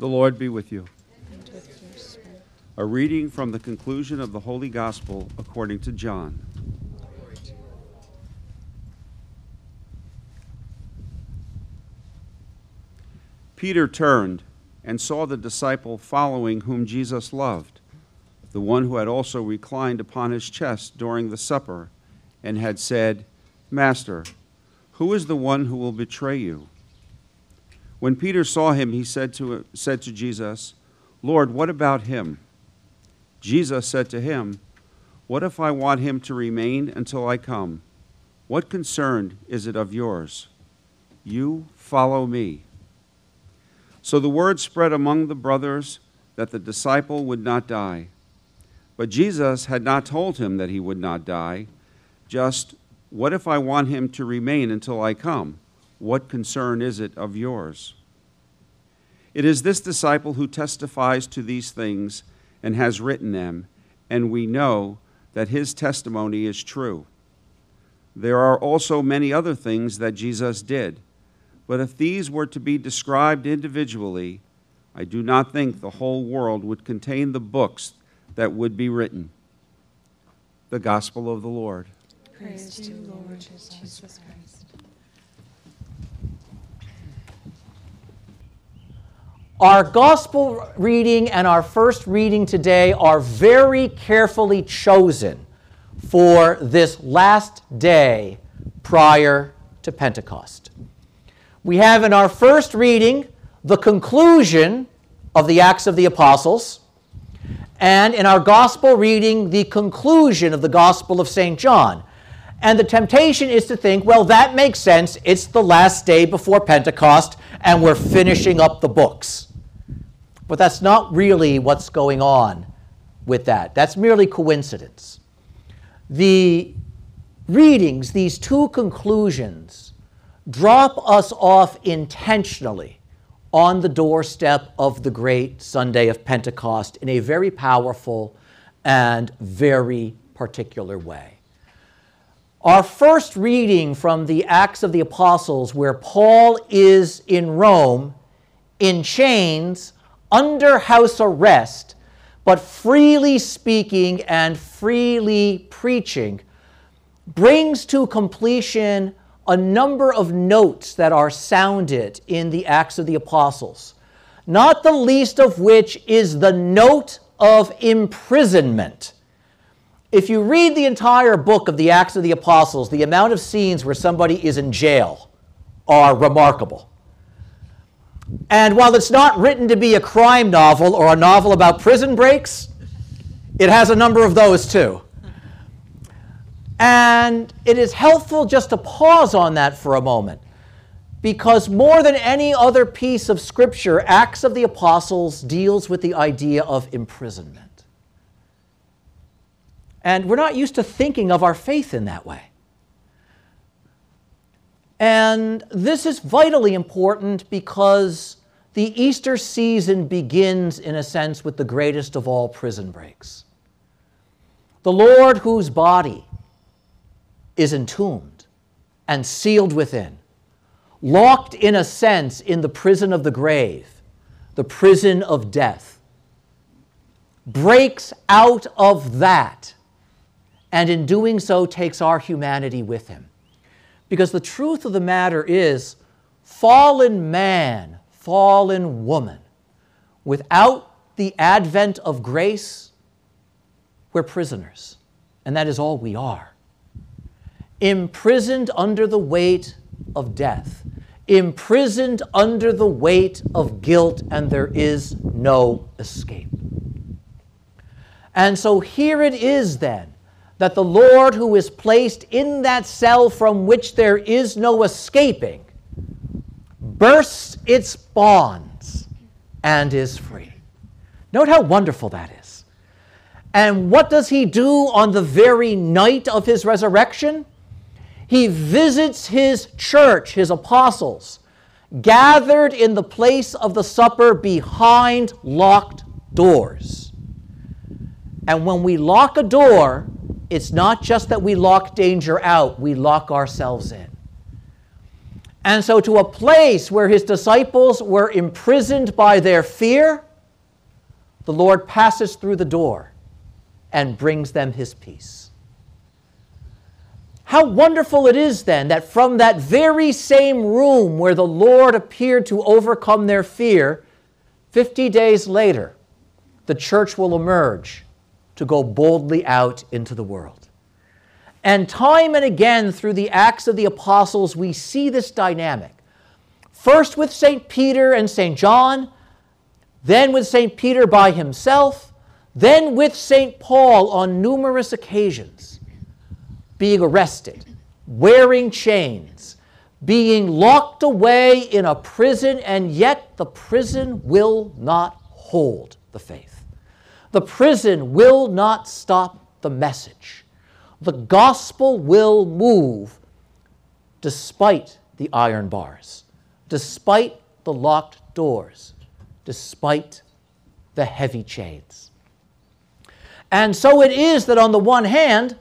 The Lord be with you. A reading from the conclusion of the Holy Gospel according to John. Peter turned and saw the disciple following whom Jesus loved, the one who had also reclined upon his chest during the supper, and had said, Master, who is the one who will betray you? When Peter saw him, he said to, said to Jesus, Lord, what about him? Jesus said to him, What if I want him to remain until I come? What concern is it of yours? You follow me. So the word spread among the brothers that the disciple would not die. But Jesus had not told him that he would not die. Just, what if I want him to remain until I come? What concern is it of yours? It is this disciple who testifies to these things and has written them, and we know that his testimony is true. There are also many other things that Jesus did, but if these were to be described individually, I do not think the whole world would contain the books that would be written. The Gospel of the Lord. Praise to you, Lord Jesus Christ. Our gospel reading and our first reading today are very carefully chosen for this last day prior to Pentecost. We have in our first reading the conclusion of the Acts of the Apostles, and in our gospel reading, the conclusion of the Gospel of St. John. And the temptation is to think, well, that makes sense. It's the last day before Pentecost, and we're finishing up the books. But that's not really what's going on with that. That's merely coincidence. The readings, these two conclusions, drop us off intentionally on the doorstep of the great Sunday of Pentecost in a very powerful and very particular way. Our first reading from the Acts of the Apostles, where Paul is in Rome in chains, under house arrest, but freely speaking and freely preaching, brings to completion a number of notes that are sounded in the Acts of the Apostles, not the least of which is the note of imprisonment. If you read the entire book of the Acts of the Apostles, the amount of scenes where somebody is in jail are remarkable. And while it's not written to be a crime novel or a novel about prison breaks, it has a number of those too. And it is helpful just to pause on that for a moment because more than any other piece of scripture, Acts of the Apostles deals with the idea of imprisonment. And we're not used to thinking of our faith in that way. And this is vitally important because the Easter season begins, in a sense, with the greatest of all prison breaks. The Lord, whose body is entombed and sealed within, locked in a sense in the prison of the grave, the prison of death, breaks out of that and in doing so takes our humanity with him. Because the truth of the matter is, fallen man, fallen woman, without the advent of grace, we're prisoners. And that is all we are. Imprisoned under the weight of death, imprisoned under the weight of guilt, and there is no escape. And so here it is then that the Lord, who is placed in that cell from which there is no escaping, bursts its bonds and is free. Note how wonderful that is. And what does he do on the very night of his resurrection? He visits his church, his apostles, gathered in the place of the supper behind locked doors. And when we lock a door, it's not just that we lock danger out, we lock ourselves in. And so, to a place where his disciples were imprisoned by their fear, the Lord passes through the door and brings them his peace. How wonderful it is then that from that very same room where the Lord appeared to overcome their fear, 50 days later, the church will emerge to go boldly out into the world. And time and again through the Acts of the Apostles, we see this dynamic. First with St. Peter and St. John, then with St. Peter by himself, then with St. Paul on numerous occasions, being arrested, wearing chains, being locked away in a prison, and yet the prison will not hold the faith. The prison will not stop the message. The gospel will move despite the iron bars, despite the locked doors, despite the heavy chains. And so it is that on the one hand,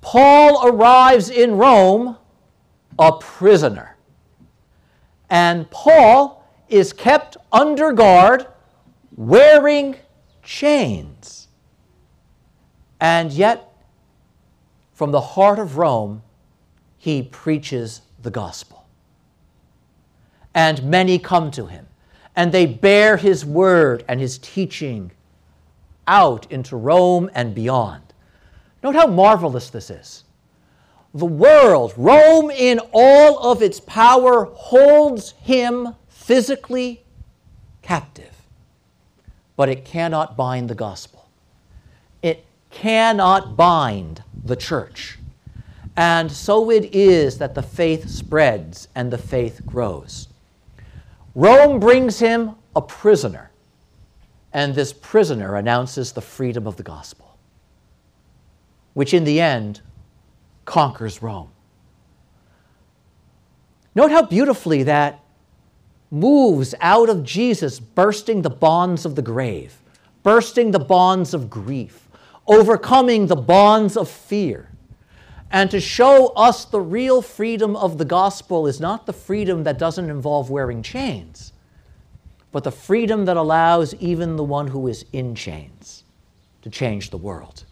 Paul arrives in Rome a prisoner. And Paul is kept under guard wearing chains. And yet, from the heart of Rome, he preaches the gospel. And many come to him, and they bear his word and his teaching out into Rome and beyond. Note how marvelous this is. The world, Rome in all of its power, holds him physically captive but it cannot bind the gospel. It cannot bind the church. And so it is that the faith spreads and the faith grows. Rome brings him a prisoner, and this prisoner announces the freedom of the gospel, which in the end conquers Rome. Note how beautifully that moves out of Jesus, bursting the bonds of the grave, bursting the bonds of grief, overcoming the bonds of fear. And to show us the real freedom of the gospel is not the freedom that doesn't involve wearing chains, but the freedom that allows even the one who is in chains to change the world.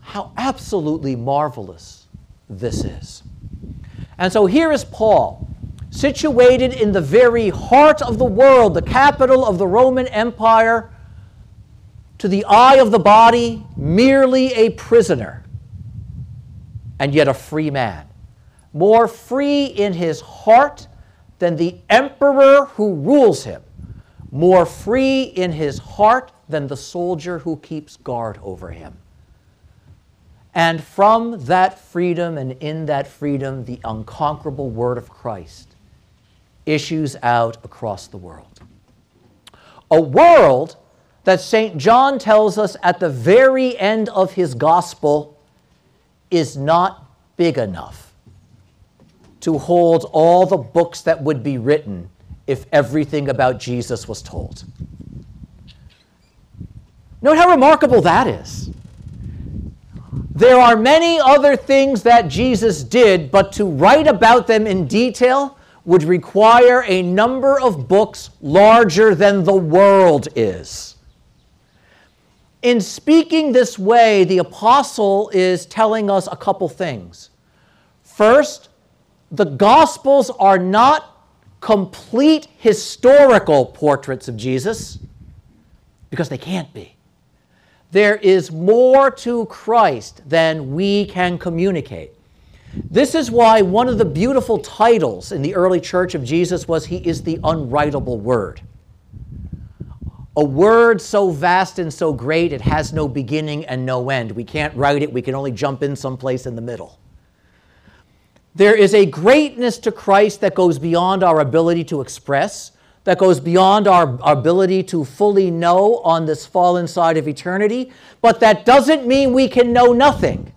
How absolutely marvelous this is. And so here is Paul situated in the very heart of the world, the capital of the Roman Empire, to the eye of the body, merely a prisoner, and yet a free man. More free in his heart than the emperor who rules him, more free in his heart than the soldier who keeps guard over him. And from that freedom and in that freedom, the unconquerable word of Christ issues out across the world. A world that St. John tells us at the very end of his gospel is not big enough to hold all the books that would be written if everything about Jesus was told. Note how remarkable that is. There are many other things that Jesus did, but to write about them in detail would require a number of books larger than the world is. In speaking this way, the apostle is telling us a couple things. First, the Gospels are not complete historical portraits of Jesus because they can't be. There is more to Christ than we can communicate. This is why one of the beautiful titles in the early church of Jesus was He is the unwritable Word. A word so vast and so great, it has no beginning and no end. We can't write it, we can only jump in someplace in the middle. There is a greatness to Christ that goes beyond our ability to express, that goes beyond our, our ability to fully know on this fallen side of eternity, but that doesn't mean we can know nothing.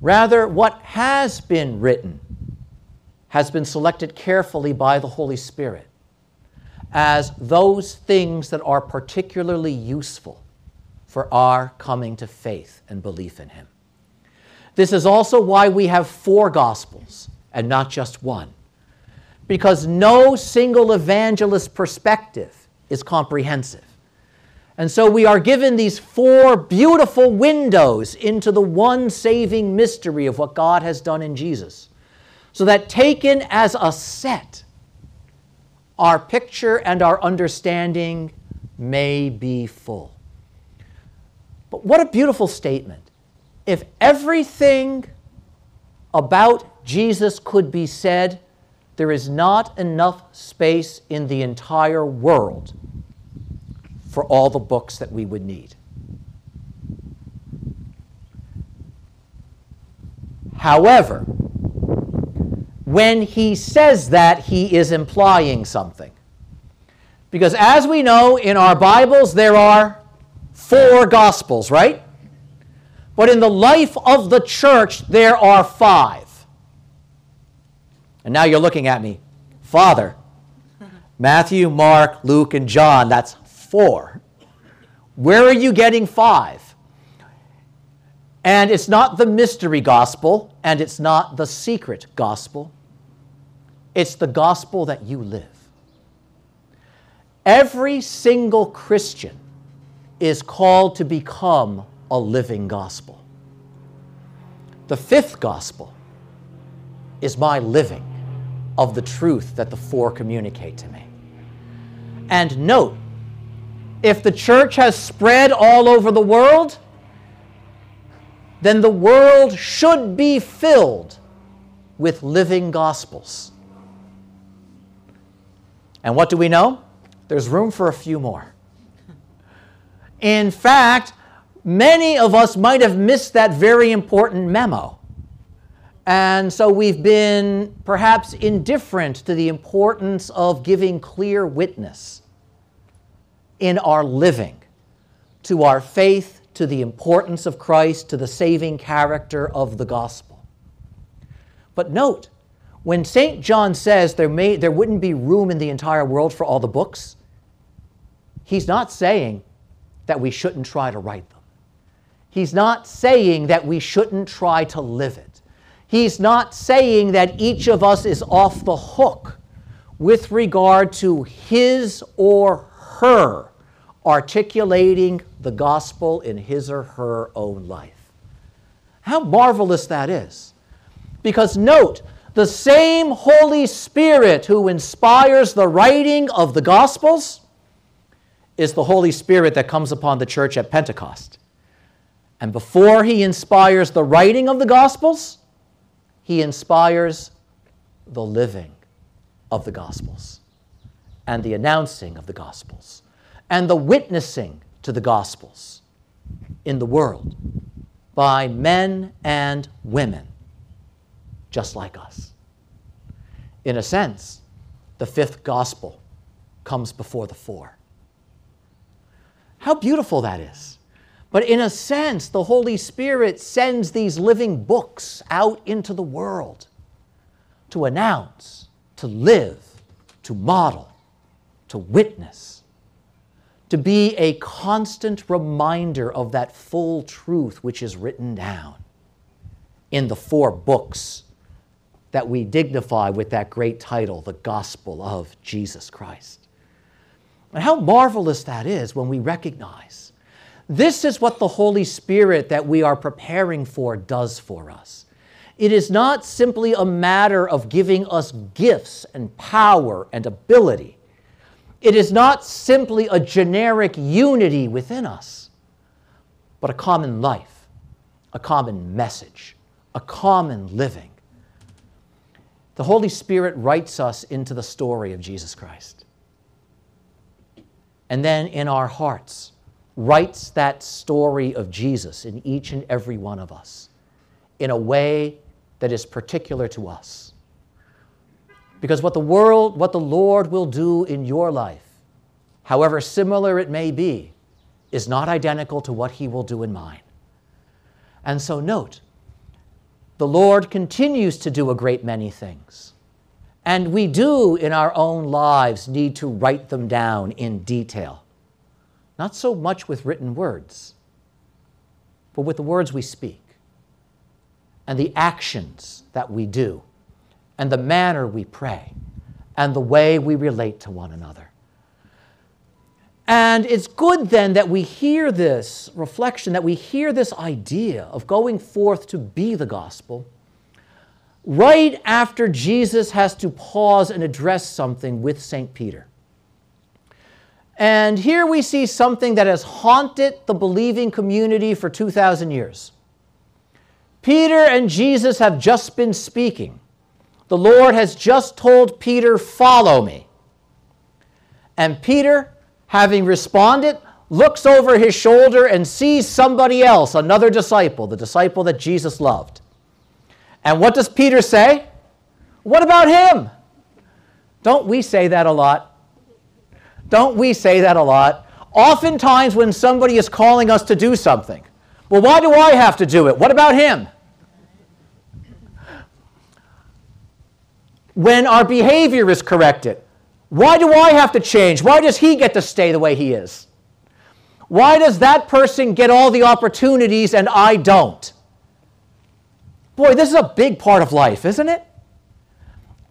Rather, what has been written has been selected carefully by the Holy Spirit as those things that are particularly useful for our coming to faith and belief in Him. This is also why we have four Gospels and not just one. Because no single evangelist perspective is comprehensive. And so we are given these four beautiful windows into the one saving mystery of what God has done in Jesus. So that taken as a set, our picture and our understanding may be full. But what a beautiful statement. If everything about Jesus could be said, there is not enough space in the entire world for all the books that we would need. However, when he says that, he is implying something. Because as we know in our Bibles, there are four Gospels, right? But in the life of the church, there are five. And now you're looking at me. Father, Matthew, Mark, Luke, and John, that's four. Where are you getting five? And it's not the mystery gospel, and it's not the secret gospel. It's the gospel that you live. Every single Christian is called to become a living gospel. The fifth gospel is my living of the truth that the four communicate to me. And note, if the church has spread all over the world, then the world should be filled with living gospels. And what do we know? There's room for a few more. In fact, many of us might have missed that very important memo. And so we've been perhaps indifferent to the importance of giving clear witness in our living to our faith, to the importance of Christ, to the saving character of the gospel. But note, when St. John says there, may, there wouldn't be room in the entire world for all the books, he's not saying that we shouldn't try to write them. He's not saying that we shouldn't try to live it. He's not saying that each of us is off the hook with regard to his or her articulating the gospel in his or her own life. How marvelous that is. Because note, the same Holy Spirit who inspires the writing of the gospels is the Holy Spirit that comes upon the church at Pentecost. And before he inspires the writing of the gospels, he inspires the living of the gospels and the announcing of the gospels and the witnessing to the Gospels in the world by men and women just like us. In a sense, the fifth gospel comes before the four. How beautiful that is. But in a sense, the Holy Spirit sends these living books out into the world to announce, to live, to model, to witness to be a constant reminder of that full truth which is written down in the four books that we dignify with that great title, the Gospel of Jesus Christ. And how marvelous that is when we recognize this is what the Holy Spirit that we are preparing for does for us. It is not simply a matter of giving us gifts and power and ability it is not simply a generic unity within us, but a common life, a common message, a common living. The Holy Spirit writes us into the story of Jesus Christ. And then in our hearts, writes that story of Jesus in each and every one of us in a way that is particular to us. Because what the world, what the Lord will do in your life, however similar it may be, is not identical to what he will do in mine. And so note, the Lord continues to do a great many things. And we do in our own lives need to write them down in detail. Not so much with written words, but with the words we speak and the actions that we do and the manner we pray and the way we relate to one another. And it's good then that we hear this reflection, that we hear this idea of going forth to be the gospel right after Jesus has to pause and address something with St. Peter. And here we see something that has haunted the believing community for 2,000 years. Peter and Jesus have just been speaking. The Lord has just told Peter, Follow me. And Peter, having responded, looks over his shoulder and sees somebody else, another disciple, the disciple that Jesus loved. And what does Peter say? What about him? Don't we say that a lot? Don't we say that a lot? Oftentimes, when somebody is calling us to do something, well, why do I have to do it? What about him? When our behavior is corrected, why do I have to change? Why does he get to stay the way he is? Why does that person get all the opportunities and I don't? Boy, this is a big part of life, isn't it?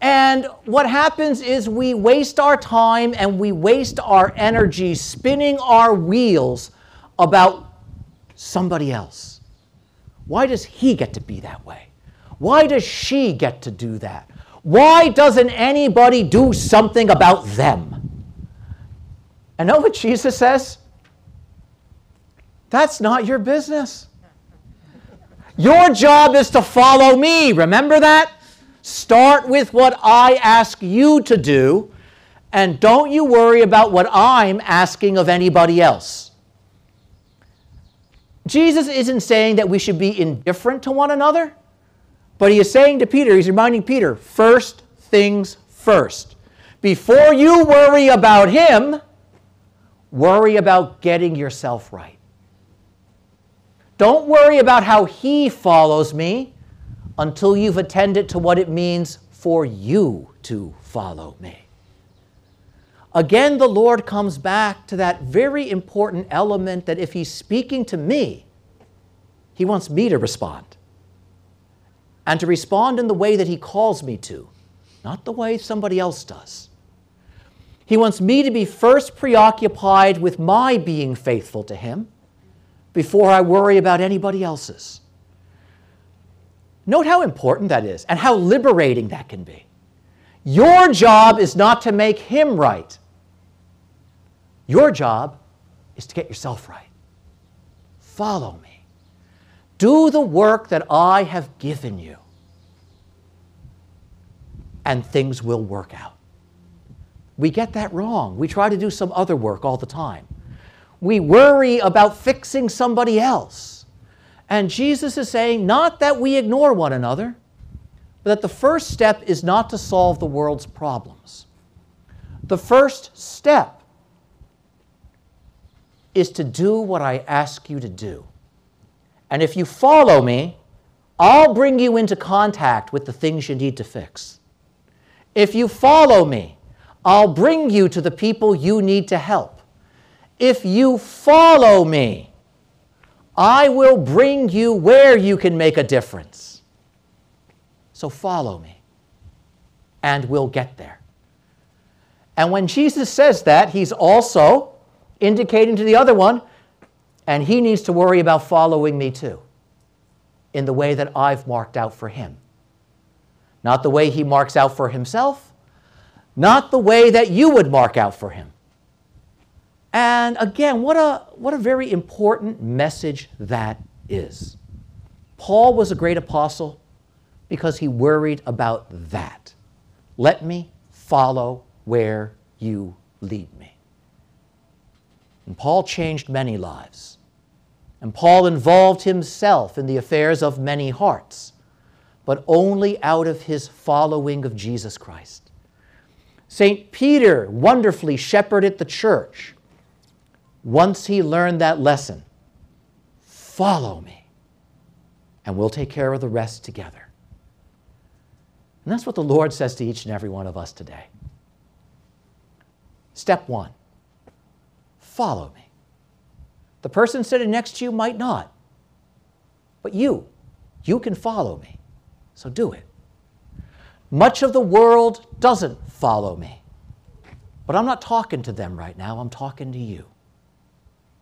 And what happens is we waste our time and we waste our energy spinning our wheels about somebody else. Why does he get to be that way? Why does she get to do that? Why doesn't anybody do something about them? And know what Jesus says? That's not your business. Your job is to follow me. Remember that? Start with what I ask you to do, and don't you worry about what I'm asking of anybody else. Jesus isn't saying that we should be indifferent to one another, but he is saying to Peter, he's reminding Peter, first things first. Before you worry about him, worry about getting yourself right. Don't worry about how he follows me until you've attended to what it means for you to follow me. Again, the Lord comes back to that very important element that if He's speaking to me, He wants me to respond. And to respond in the way that He calls me to, not the way somebody else does. He wants me to be first preoccupied with my being faithful to Him before I worry about anybody else's. Note how important that is and how liberating that can be. Your job is not to make him right. Your job is to get yourself right. Follow me. Do the work that I have given you, and things will work out. We get that wrong. We try to do some other work all the time. We worry about fixing somebody else. And Jesus is saying not that we ignore one another, but that the first step is not to solve the world's problems. The first step is to do what I ask you to do. And if you follow me, I'll bring you into contact with the things you need to fix. If you follow me, I'll bring you to the people you need to help. If you follow me, I will bring you where you can make a difference. So follow me, and we'll get there. And when Jesus says that, he's also indicating to the other one, and he needs to worry about following me too, in the way that I've marked out for him. Not the way he marks out for himself, not the way that you would mark out for him. And again, what a, what a very important message that is. Paul was a great apostle because he worried about that. Let me follow where you lead me. And Paul changed many lives. And Paul involved himself in the affairs of many hearts, but only out of his following of Jesus Christ. St. Peter wonderfully shepherded the church once he learned that lesson, follow me, and we'll take care of the rest together. And that's what the Lord says to each and every one of us today. Step one follow me. The person sitting next to you might not, but you, you can follow me. So do it. Much of the world doesn't follow me. But I'm not talking to them right now, I'm talking to you.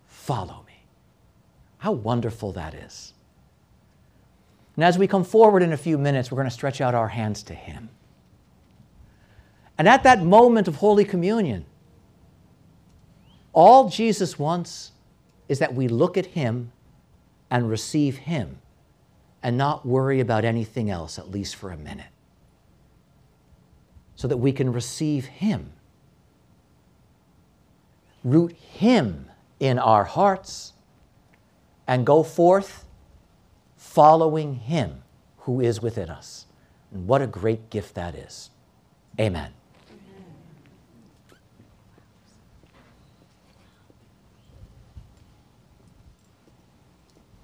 Follow me. How wonderful that is. And as we come forward in a few minutes, we're going to stretch out our hands to Him. And at that moment of Holy Communion, all Jesus wants is that we look at Him and receive Him and not worry about anything else, at least for a minute, so that we can receive Him, root Him in our hearts, and go forth following Him who is within us. And what a great gift that is. Amen.